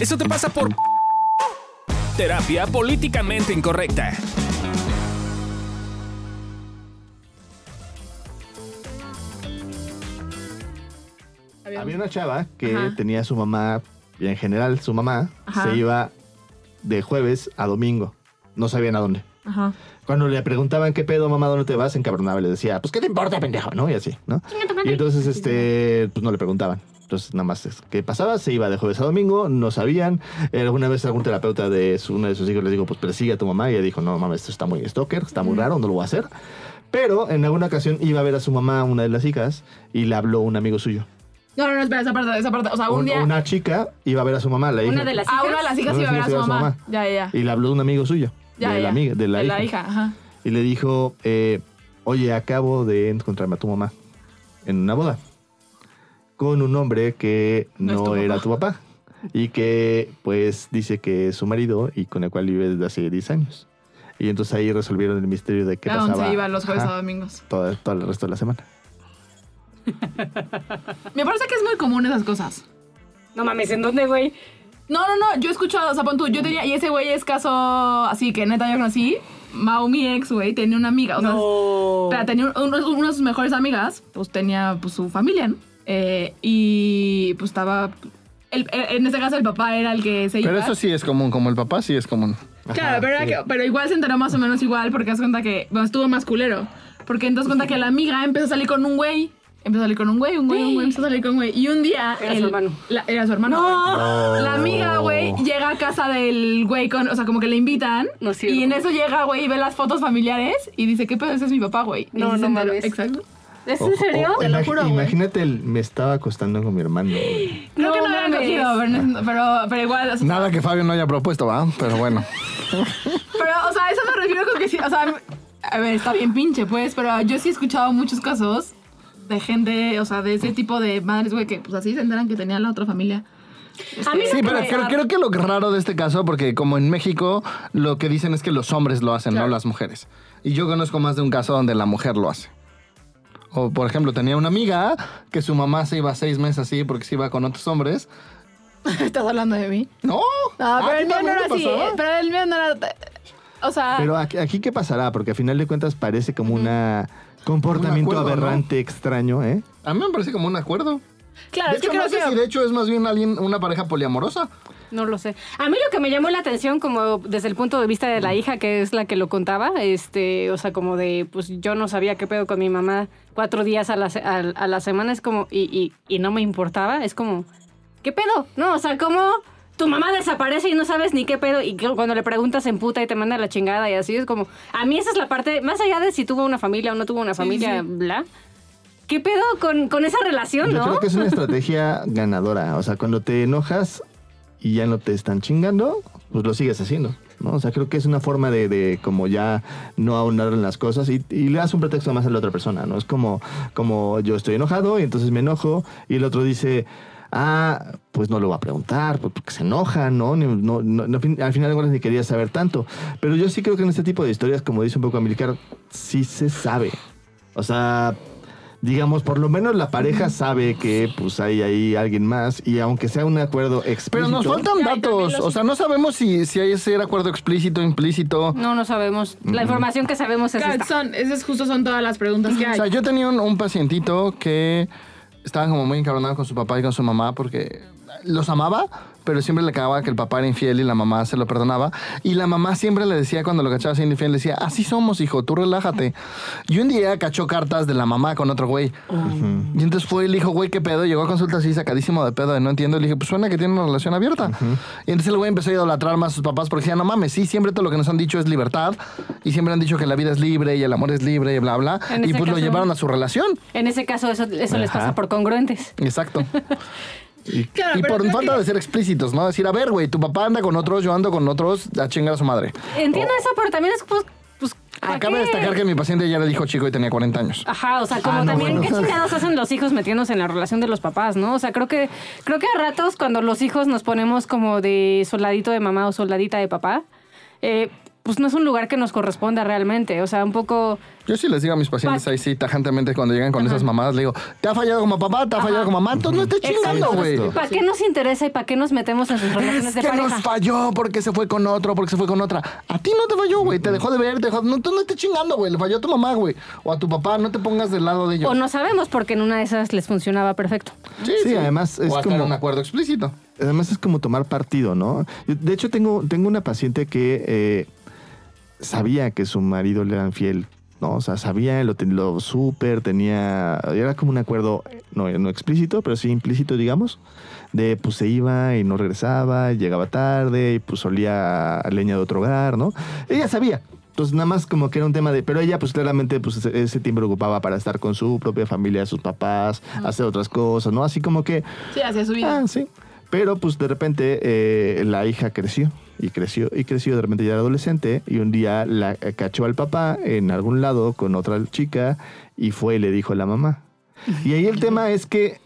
Eso te pasa por terapia políticamente incorrecta. Había una chava que Ajá. tenía a su mamá, y en general su mamá, Ajá. se iba de jueves a domingo. No sabían a dónde. Ajá. Cuando le preguntaban qué pedo, mamá, ¿dónde te vas? Encabronaba le decía, pues, ¿qué te importa, pendejo? ¿No? Y así, ¿no? Y entonces, este, pues no le preguntaban. Entonces, nada más, es- ¿qué pasaba? Se iba de jueves a domingo, no sabían. Eh, Alguna vez algún terapeuta de su- uno de sus hijos les dijo, pues persigue a tu mamá. Y ella dijo, no, mames, esto está muy stalker, está muy raro, no lo voy a hacer. Pero en alguna ocasión iba a ver a su mamá, una de las hijas, y le habló un amigo suyo. No, no, no, espera, esa parte, esa parte. O sea, un, Un- día. Una chica iba a ver a su mamá, la hija. Una de las Ah, hijas. una de las hijas iba a ver a su mamá. su Ya, ya. Y le habló un amigo suyo, Ya, de, ya. la amiga, de la de hija. la hija, ajá. Y le dijo, eh, oye, acabo de encontrarme a tu mamá en una boda con un hombre que No es no, tu era papá. tu papá y que pues dice que es su marido y con el cual vive desde hace 10 años. Y entonces ahí resolvieron el misterio de qué ¿A dónde pasaba se iban los jueves ajá, a domingos? todo, todo el resto de la semana. Me parece que es muy común esas cosas. No mames, ¿en dónde, güey? No, no, no, yo he escuchado, o sea, pon tú, yo tenía, y ese güey es caso así, que neta yo conocí, Mau, mi ex, güey, tenía una amiga, o sea, No. Pero tenía un- uno, una de sus mejores amigas, pues tenía pues, su familia, ¿no? Eh, y pues estaba. el- el- en este caso, el papá era el que se iba. Pero eso sí es común, como el papá sí es común. Claro, Ajá, pero, era sí. que- pero igual se enteró más o menos igual, porque haz cuenta que. Bueno, estuvo más culero. Porque entonces cuenta que la amiga empezó a salir con un güey. Empezó a salir con un güey, un güey, un güey, empezó a salir con un güey. Y un día. Era su hermano. la- era su hermano. güey. La amiga, güey, llega a casa del güey con, o sea, como que le invitan. No cierto. y en eso llega, güey, y ve las fotos familiares y dice, ¿qué pedo? Ese es mi papá, güey. No, no mames. Exacto. ¿Es en serio? o- Te lo juro. Imagínate, el, me estaba acostando con mi hermano. güey. Creo No que no había cogido, pero, no- pero, pero igual. O sea, Nada que Fabio no haya propuesto, ¿va? Pero bueno. Pero, o sea, eso me refiero con que sí. O sea, a ver, está bien pinche, pues, pero yo sí he escuchado muchos casos de gente, o sea, de ese tipo de madres, güey, que pues así se enteran que tenían la otra familia. A mí lo Sí, que pero me- creo, creo que lo raro de este caso, porque como en México lo que dicen es que los hombres lo hacen, no las mujeres. Y yo conozco más de un caso donde la mujer lo hace. O, por ejemplo, tenía una amiga que su mamá se iba seis meses así porque se iba con otros hombres. ¿Estás hablando de mí? No. No, Ah, pero el mío no ¿también era así. pasaba? Pero el mío no era. O sea. Pero aquí, aquí, ¿qué pasará? Porque a final de cuentas parece como un comportamiento Un acuerdo, ¿no? aberrante, extraño, ¿eh? A mí me parece como un acuerdo. claro, de es que hecho, creo no sé que. si de hecho es más bien alguien, una pareja poliamorosa. No lo sé. A mí lo que me llamó la atención, como desde el punto de vista de la hija, que es la que lo contaba, este, o sea, como de, pues yo no sabía qué pedo con mi mamá cuatro días a la, a, a la semana, es como, y, y, y no me importaba, es como, ¿qué pedo? No, o sea, como tu mamá desaparece y no sabes ni qué pedo, y cuando le preguntas en puta y te manda la chingada y así, es como, a mí esa es la parte, más allá de si tuvo una familia o no tuvo una familia, sí. bla. ¿Qué pedo con, con esa relación, Yo no? creo que es una estrategia ganadora. O sea, cuando te enojas y ya no te están chingando, pues lo sigues haciendo. ¿no? O sea, creo que es una forma de, de como ya no ahondar en las cosas y, y le das un pretexto más a la otra persona, ¿no? Es como, como yo estoy enojado y entonces me enojo y el otro dice, ah, pues no lo va a preguntar, pues porque se enoja, ¿no? No, no- no, al final de ni quería saber tanto. Pero yo sí creo que en este tipo de historias, como dice un poco Amilcar, sí se sabe. O sea, digamos, por lo menos la pareja sabe que pues hay ahí alguien más y aunque sea un acuerdo explícito. Pero nos faltan datos. los- O sea, no sabemos si, si hay ese acuerdo explícito, implícito. No, no sabemos. La información que sabemos es esta. son, esas justo son todas las preguntas que O hay. sea, yo tenía un, un pacientito que estaba como muy encabronado con su papá y con su mamá porque los amaba, pero siempre le cagaba que el papá era infiel y la mamá se lo perdonaba. Y la mamá siempre le decía, cuando lo cachaba siendo infiel, le decía, así somos, hijo, tú relájate. Y un día cachó cartas de la mamá con otro güey. Y entonces fue y le dijo, güey, ¿qué pedo? Llegó a consulta así sacadísimo de pedo de no entiendo. Y le dije, pues suena que tiene una relación abierta. Y entonces el güey empezó a idolatrar más a sus papás porque decía, no mames, sí, siempre todo lo que nos han dicho es libertad. Y siempre han dicho que la vida es libre y el amor es libre y bla, bla. En y pues lo llevaron a su relación. En ese caso, eso, eso les pasa por congruentes. Exacto. Y, Claro, y pero por falta que- de ser explícitos, ¿no? Decir, a ver, güey, tu papá anda con otros, yo ando con otros, a chingar a su madre. Entiendo eso, pero también es pues. pues ¿para Acaba de destacar que mi paciente ya le dijo chico y tenía 40 años. Ajá, o sea, como Ah, no, también, bueno. ¿qué chingados hacen los hijos metiéndose en la relación de los papás, no? O sea, creo que, creo que a ratos cuando los hijos nos ponemos como de soldadito de mamá o soldadita de papá, eh, pues no es un lugar que nos corresponda realmente. O sea, un poco... Yo sí les digo a mis pacientes Pa- ahí sí, tajantemente, cuando llegan con esas mamadas, le digo, ¿te ha fallado como papá? ¿Te ha fallado como mamá? Entonces no estés chingando, güey. ¿Para qué nos interesa y para qué nos metemos en sus relaciones Es de que pareja? nos falló porque se fue con otro, porque se fue con otra. A ti no te falló, güey. Te dejó de ver, te dejó... No, tú no estés chingando, güey. Le falló a tu mamá, güey. O a tu papá. No te pongas del lado de ellos. O no sabemos porque en una de esas les funcionaba perfecto. Sí, además es o hasta como- un acuerdo explícito. Además es como tomar partido, ¿no? De hecho, tengo, tengo una paciente que eh, sabía que su marido le era infiel, ¿no? O sea, sabía, lo, lo súper, tenía... Era como un acuerdo, no, no explícito, pero sí implícito, digamos, de pues se iba y no regresaba, llegaba tarde y pues olía a leña de otro hogar, ¿no? Ella sabía. Entonces nada más como que era un tema de... Pero ella pues claramente pues ese, tiempo ocupaba para estar con su propia familia, sus papás, hacer otras cosas, ¿no? Así como que... Sí, hacia su vida. Ah, sí. Pero pues de repente eh, la hija creció y creció y creció, de repente ya era adolescente y un día la eh, cachó al papá en algún lado con otra chica y fue y le dijo a la mamá. Y ahí el tema es que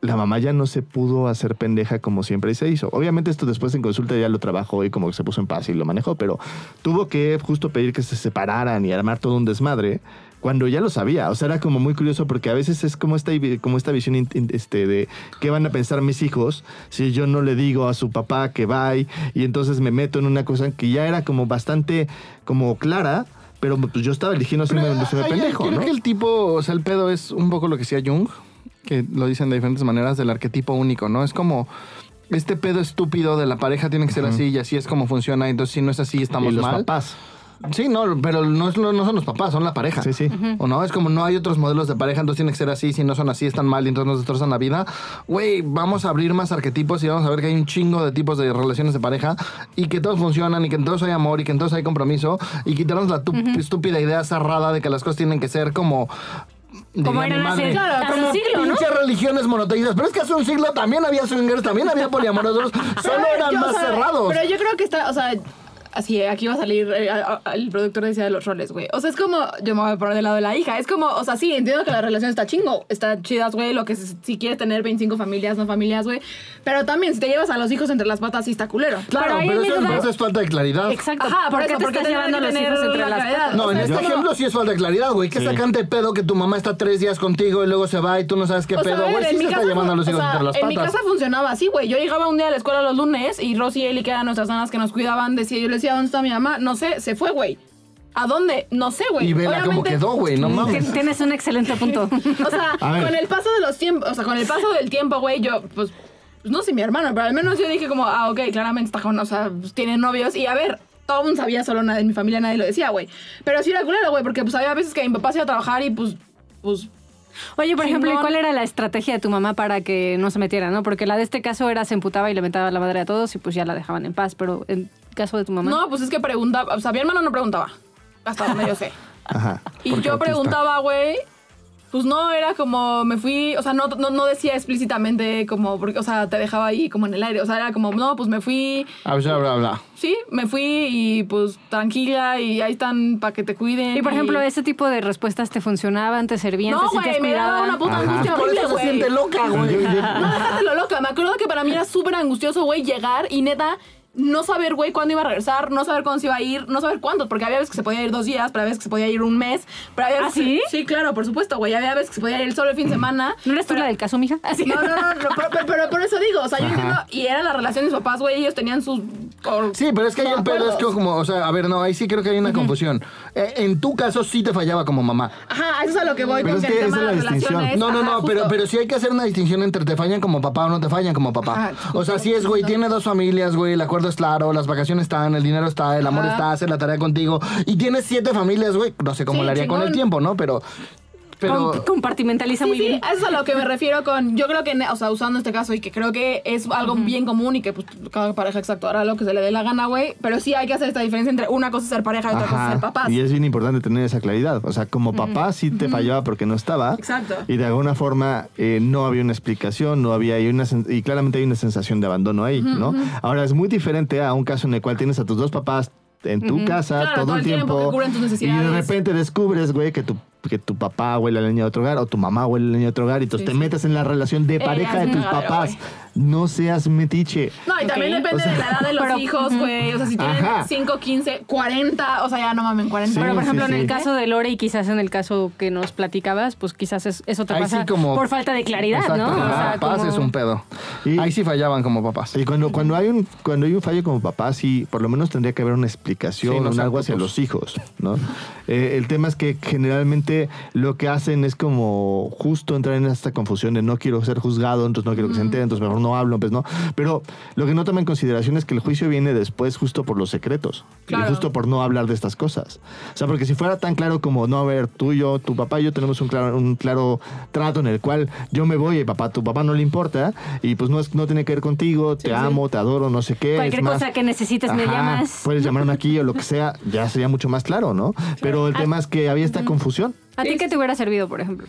la mamá ya no se pudo hacer pendeja como siempre se hizo. Obviamente esto después en consulta ya lo trabajó y como que se puso en paz y lo manejó, pero tuvo que justo pedir que se separaran y armar todo un desmadre cuando ya lo sabía. O sea, era como muy curioso porque a veces es como esta, como esta visión este, de qué van a pensar mis hijos si yo no le digo a su papá que va y, entonces me meto en una cosa que ya era como bastante como clara, pero pues yo estaba eligiendo hacerme, hacerme Ay, pendejo, creo ¿no? que el tipo, o sea, el pedo es un poco lo que decía Jung, que lo dicen de diferentes maneras, del arquetipo único, ¿no? Es como este pedo estúpido de la pareja tiene que ser así y así es como funciona, entonces si no es así estamos y los mal. papás. Sí, no, pero no, es no son los papás, son la pareja. Sí, sí. O no, es como no hay otros modelos de pareja, entonces tiene que ser así, si no son así están mal y entonces nos destrozan la vida. Güey, vamos a abrir más arquetipos y vamos a ver que hay un chingo de tipos de relaciones de pareja y que todos funcionan y que en todos hay amor y que en todos hay compromiso y quitarnos la tu- estúpida idea cerrada de que las cosas tienen que ser como... Como eran hace, Claro, hace como un siglo, ¿no? Religiones monoteístas, pero es que hace un siglo también había swingers, también había poliamorosos, solo eran Yo, o más sea, cerrados. Pero yo creo que está, o sea, así, aquí va a salir, eh, a- a- el productor decía de los roles, güey. O sea, es como, yo me voy a poner del lado de la hija. Es como, o sea, sí, entiendo que la relación está chingo, está chidas, güey, lo que es- si quieres tener 25 familias, no familias, güey. Pero también, si te llevas a los hijos entre las patas, sí está culero. Claro, Pero pero eso, es falta de claridad. Exacto. Ajá, por ¿Por qué eso, te porque estás llevando los hijos entre la las patas? No, O en este como- ejemplo sí es falta de claridad, güey. Que Sí. sacan de pedo que tu mamá está tres días contigo y luego se va y tú no sabes qué O pedo, güey. Sí en se mi está casa llevando a los hijos entre las En mi patas. casa funcionaba así, güey. Yo llegaba un día a la escuela los lunes y Rosy y Eli, que eran nuestras nanas que nos cuidaban, decía, yo le decía, ¿dónde está mi mamá? No sé, se fue, güey. ¿A dónde? No sé, güey. Y vela cómo quedó, güey, no mames. Tien- Tienes un excelente punto. O sea, con el paso de los tiempos, o sea, con el paso del tiempo, güey, yo, pues, pues, no sé mi hermano, pero al menos yo dije como, ah, ok, claramente está con, o sea, pues, tiene novios y a ver. Todo el mundo sabía, solo nadie, en mi familia nadie lo decía, güey. Pero sí era culero, güey, porque pues había veces que mi papá se iba a trabajar y pues, pues, Oye, por ejemplo, ¿y cuál era la estrategia de tu mamá para que no se metiera, no? Porque la de este caso era se emputaba y le mentaba la madre a todos y pues ya la dejaban en paz, pero en caso de tu mamá. no, pues es que preguntaba, o sea, mi hermano no preguntaba, hasta donde yo sé. Ajá. Y yo autista. preguntaba, güey, pues no, era como, me fui, o sea, no, no, no decía explícitamente como, porque, o sea, te dejaba ahí como en el aire, o sea, era como, no, pues me fui, Ah, Bla, bla, bla. sí, me fui y pues tranquila y ahí están para que te cuiden. Y por ejemplo, ese tipo de respuestas te funcionaban, te servían, No, te sentías güey, me daba una puta Ajá. angustia Por horrible, eso se siente loca, güey. No, déjatelo loca. Me acuerdo que para mí era súper angustioso, güey, llegar y neta no saber, güey, cuándo iba a regresar, no saber cuándo se iba a ir, no saber cuándo, porque había veces que se podía ir dos días, pero había veces que se podía ir un mes, pero había ¿Ah, veces que- sí? Sí, claro, por supuesto, güey. Había veces que se podía ir solo el fin de semana. ¿No eres tú pero- la del caso, mija? Así. No, no, no, no, pero, pero- pero por eso digo, o sea, yo entiendo, y era la relación de mis papás, güey, ellos tenían sus... Sí, pero es que no el pedo es que como, o sea, a ver, no, ahí sí creo que hay una confusión. Eh, en tu caso sí te fallaba como mamá. Ajá, eso es a lo que voy Pero con es que el que tema esa de es las la distinción. relaciones... No, no, ajá, no, pero, justo. pero sí hay que hacer una distinción entre te fallan como papá o no te fallan como papá. Ajá, o sea, sí es, güey, tiene dos familias, güey, el acuerdo es claro, las vacaciones están, el dinero está, el amor Ajá. está, hace la tarea contigo. Y tienes siete familias, güey, no sé cómo Sí, le haría con el tiempo, ¿no? Pero... pero Com- compartimentaliza Sí, muy sí, bien. eso es a lo que me refiero con. Yo creo que, o sea, usando este caso y que creo que es algo bien común y que pues cada pareja exacto hará lo que se le dé la gana, güey. Pero sí hay que hacer esta diferencia entre una cosa es ser pareja y otra cosa es ser papás. Y es bien importante tener esa claridad. O sea, como papá sí te fallaba porque no estaba. Exacto. Y de alguna forma eh, no había una explicación, no había y, una, y claramente hay una sensación de abandono ahí, ¿no? Ahora es muy diferente a un caso en el cual tienes a tus dos papás en tu casa Claro, todo, el tiempo, y de repente descubres, güey, que tu que tu papá huele a leña de otro hogar o tu mamá huele a leña de otro hogar y entonces Sí, te sí. metes en la relación de Eh, pareja de tus papás. No seas metiche. No, y también depende O sea- de la edad de los Pero- hijos, güey. O sea, si tienen Ajá. 5, 15, 40, o sea, ya no mamen, 40. Sí, Pero, por sí, ejemplo, en el caso de Lore y quizás en el caso que nos platicabas, pues quizás es- eso te Ahí pasa sí como- por falta de claridad, Exacto, ¿no? O como sea, papás como- es un pedo. Y- Ahí sí fallaban como papás. Y cuando, cuando, hay un, cuando hay un fallo como papá, sí, por lo menos tendría que haber una explicación, un algo hacia los hijos, ¿no? Eh, el tema es que generalmente lo que hacen es como justo entrar en esta confusión de no quiero ser juzgado, entonces no quiero que se enteren, entonces mejor no hablo, pues no. Pero lo que no toma en consideración es que el juicio viene después justo por los secretos, Claro. y justo por no hablar de estas cosas. O sea, porque si fuera tan claro como, no, a ver, tú y yo, tu papá y yo tenemos un claro, un claro trato en el cual yo me voy y papá, tu papá no le importa, y pues no, es, no tiene que ver contigo, te Sí, sí. amo, te adoro, no sé qué. Cualquier es más- cosa que necesites me llamas. Puedes llamarme aquí o lo que sea, ya sería mucho más claro, ¿no? Pero el tema es que había esta confusión. ¿A ti qué te hubiera servido, por ejemplo?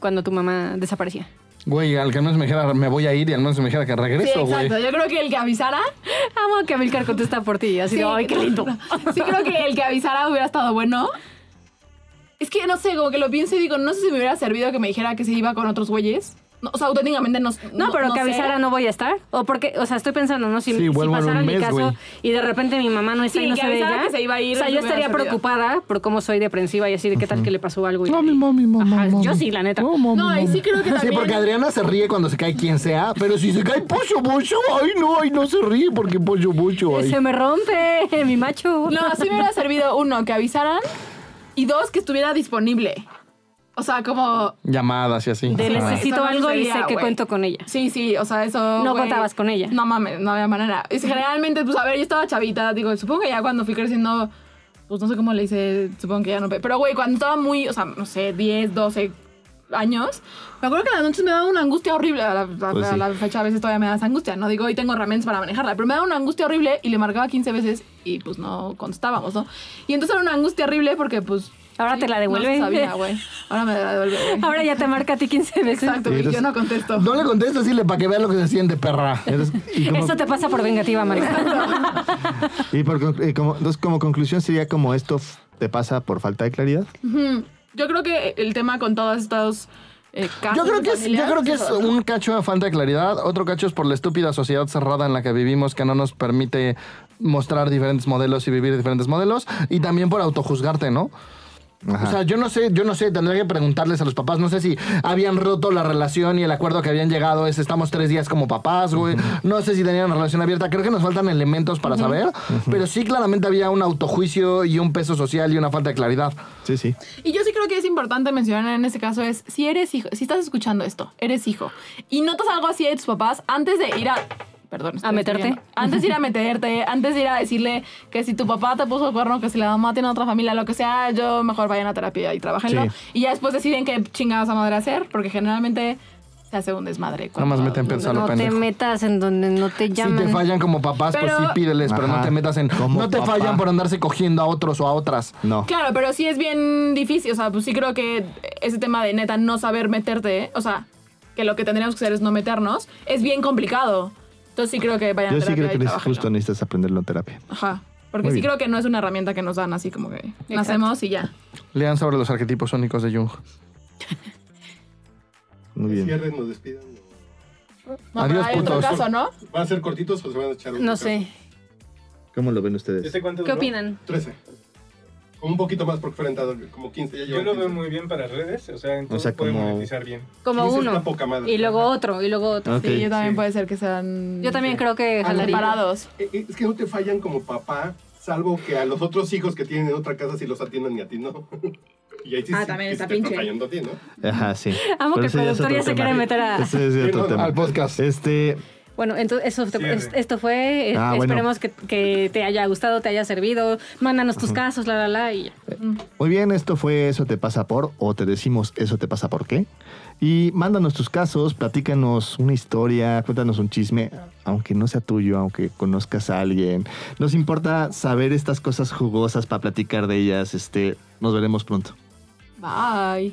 Cuando tu mamá desaparecía. Güey, al que al menos me dijera, me voy a ir y al menos me dijera que Sí, regreso, güey. exacto. Yo creo que el que avisara. Amo que Amilcar contesta por ti, así de, Sí, ay, qué lindo. Sí, creo que el que avisara hubiera estado bueno. Es que no sé, como que lo pienso y digo, no sé si me hubiera servido que me dijera que se iba con otros güeyes. No, o sea, auténticamente no. No, pero que sé. avisara no voy a estar. O porque, o sea, estoy pensando, ¿no? Si, Sí, si pasara mi mes, caso y de repente mi mamá no está Sí, y no de avisara ella. que se iba a ir, o sea, eso yo estaría preocupada por cómo soy deprensiva y así de qué tal que le pasó algo. y- Mami, mami, mami, Ajá, mami. Yo sí, la neta. Mami, No, y mami. sí creo que Sí, también. porque Adriana se ríe cuando se cae quien sea, pero si se cae Pollo Mucho, ay no, ay no se ríe porque Pollo Mucho, ay. Se me rompe mi macho. No, sí me hubiera servido, uno, que avisaran. Y dos, que estuviera disponible. O sea, como. Llamadas y así. De necesito algo y sé que cuento con ella. Sí, sí, o sea, eso. No contabas con ella. No mames, no había manera. Es, generalmente, pues a ver, yo estaba chavita, digo, supongo que ya cuando fui creciendo, pues no sé cómo le hice, supongo que ya no. Pero güey, cuando estaba muy, o sea, no sé, 10, 12 años, me acuerdo que las noches me daba una angustia horrible. A la, a- Pues a sí. la fecha a veces todavía me da esa angustia. No digo, hoy tengo herramientas para manejarla, pero me daba una angustia horrible y le marcaba 15 veces y pues no contestábamos, ¿no? Y entonces era una angustia horrible porque pues. Ahora te la devuelve. No sabía, güey. Ahora me la devuelve. Ahora ya te marca a ti 15 veces. Exacto, Y y yo no contesto. No le contestes, dile para que vea lo que se siente, perra. Eres- y como- Eso te pasa por vengativa, Marga. y por y como, entonces, como conclusión sería como esto te pasa por falta de claridad. Yo creo que el tema con todos estos eh, casos. Yo creo que es, yo creo que es un cacho de falta de claridad, otro cacho es por la estúpida sociedad cerrada en la que vivimos que no nos permite mostrar diferentes modelos y vivir diferentes modelos y también por autojuzgarte, ¿no? Ajá. O sea, yo no sé, yo no sé, tendría que preguntarles a los papás, no sé si habían roto la relación y el acuerdo que habían llegado es estamos tres días como papás, güey. No sé si tenían una relación abierta, creo que nos faltan elementos para saber, pero sí claramente había un autojuicio y un peso social y una falta de claridad. sí, sí. Y yo sí creo que es importante mencionar en este caso es, si eres hijo, si estás escuchando esto, eres hijo, y notas algo así de tus papás, antes de ir a... Perdón, ¿A meterte? escribiendo. Antes de ir a meterte, antes de ir a decirle que si tu papá te puso el cuerno, que si la mamá tiene otra familia, lo que sea, yo mejor vayan a terapia y trabajenlo. Sí. Y ya después deciden qué chingados a madre hacer, porque generalmente se hace un desmadre. Nada más meten pensar lo No te metas en donde no te Si llaman. te fallan como papás, pues sí pídeles, pero no te metas en... No te papá. fallan por andarse cogiendo a otros o a otras. No. Claro, pero sí es bien difícil. O sea, pues sí creo que ese tema de neta no saber meterte, o sea, que lo que tendríamos que hacer es no meternos, es bien complicado. Entonces sí creo que vayan Yo a sí creo que trabajenlo. justo necesitas aprenderlo en terapia. Ajá. Porque Muy sí bien. creo que no es una herramienta que nos dan así como que nacemos y ya. Lean sobre los arquetipos únicos de Jung. Muy bien. Cierren, nos despidan. No, Adiós, hay otro caso, ¿no? ¿Van a ser cortitos o se van a echar un No caso? sé. ¿Cómo lo ven ustedes? ¿Este cuánto ¿Qué opinan? 13. Un poquito más porque fueron como 15. Ya Yo lo veo 15. muy bien para redes, o sea, en todo O sea, puede como- monetizar bien. Como 15 uno. poca madre. Y luego otro, y luego otro. Sí, yo también sí. puede ser que sean... Yo también creo que separados. Eh, eh, Es que no te fallan como papá, salvo que a los otros hijos que tienen en otra casa sí los atiendan y a ti no. y ahí sí, Ah, sí- también sí está pinche. fallando a ti, ¿no? Ajá, sí. Amo Pero que el productor ya se quiere meter a... Ese es Sí, otro no, tema. Al podcast. Este, Bueno, entonces eso Cierre. esto fue. eh, Ah, bueno. esperemos que, que te haya gustado, te haya servido. Mándanos tus casos, la, la, la. Y ya. Muy bien, esto fue Eso te pasa por, o te decimos Eso te pasa por qué. Y mándanos tus casos, platícanos una historia, cuéntanos un chisme, aunque no sea tuyo, aunque conozcas a alguien. Nos importa saber estas cosas jugosas para platicar de ellas. Este, nos veremos pronto. Bye.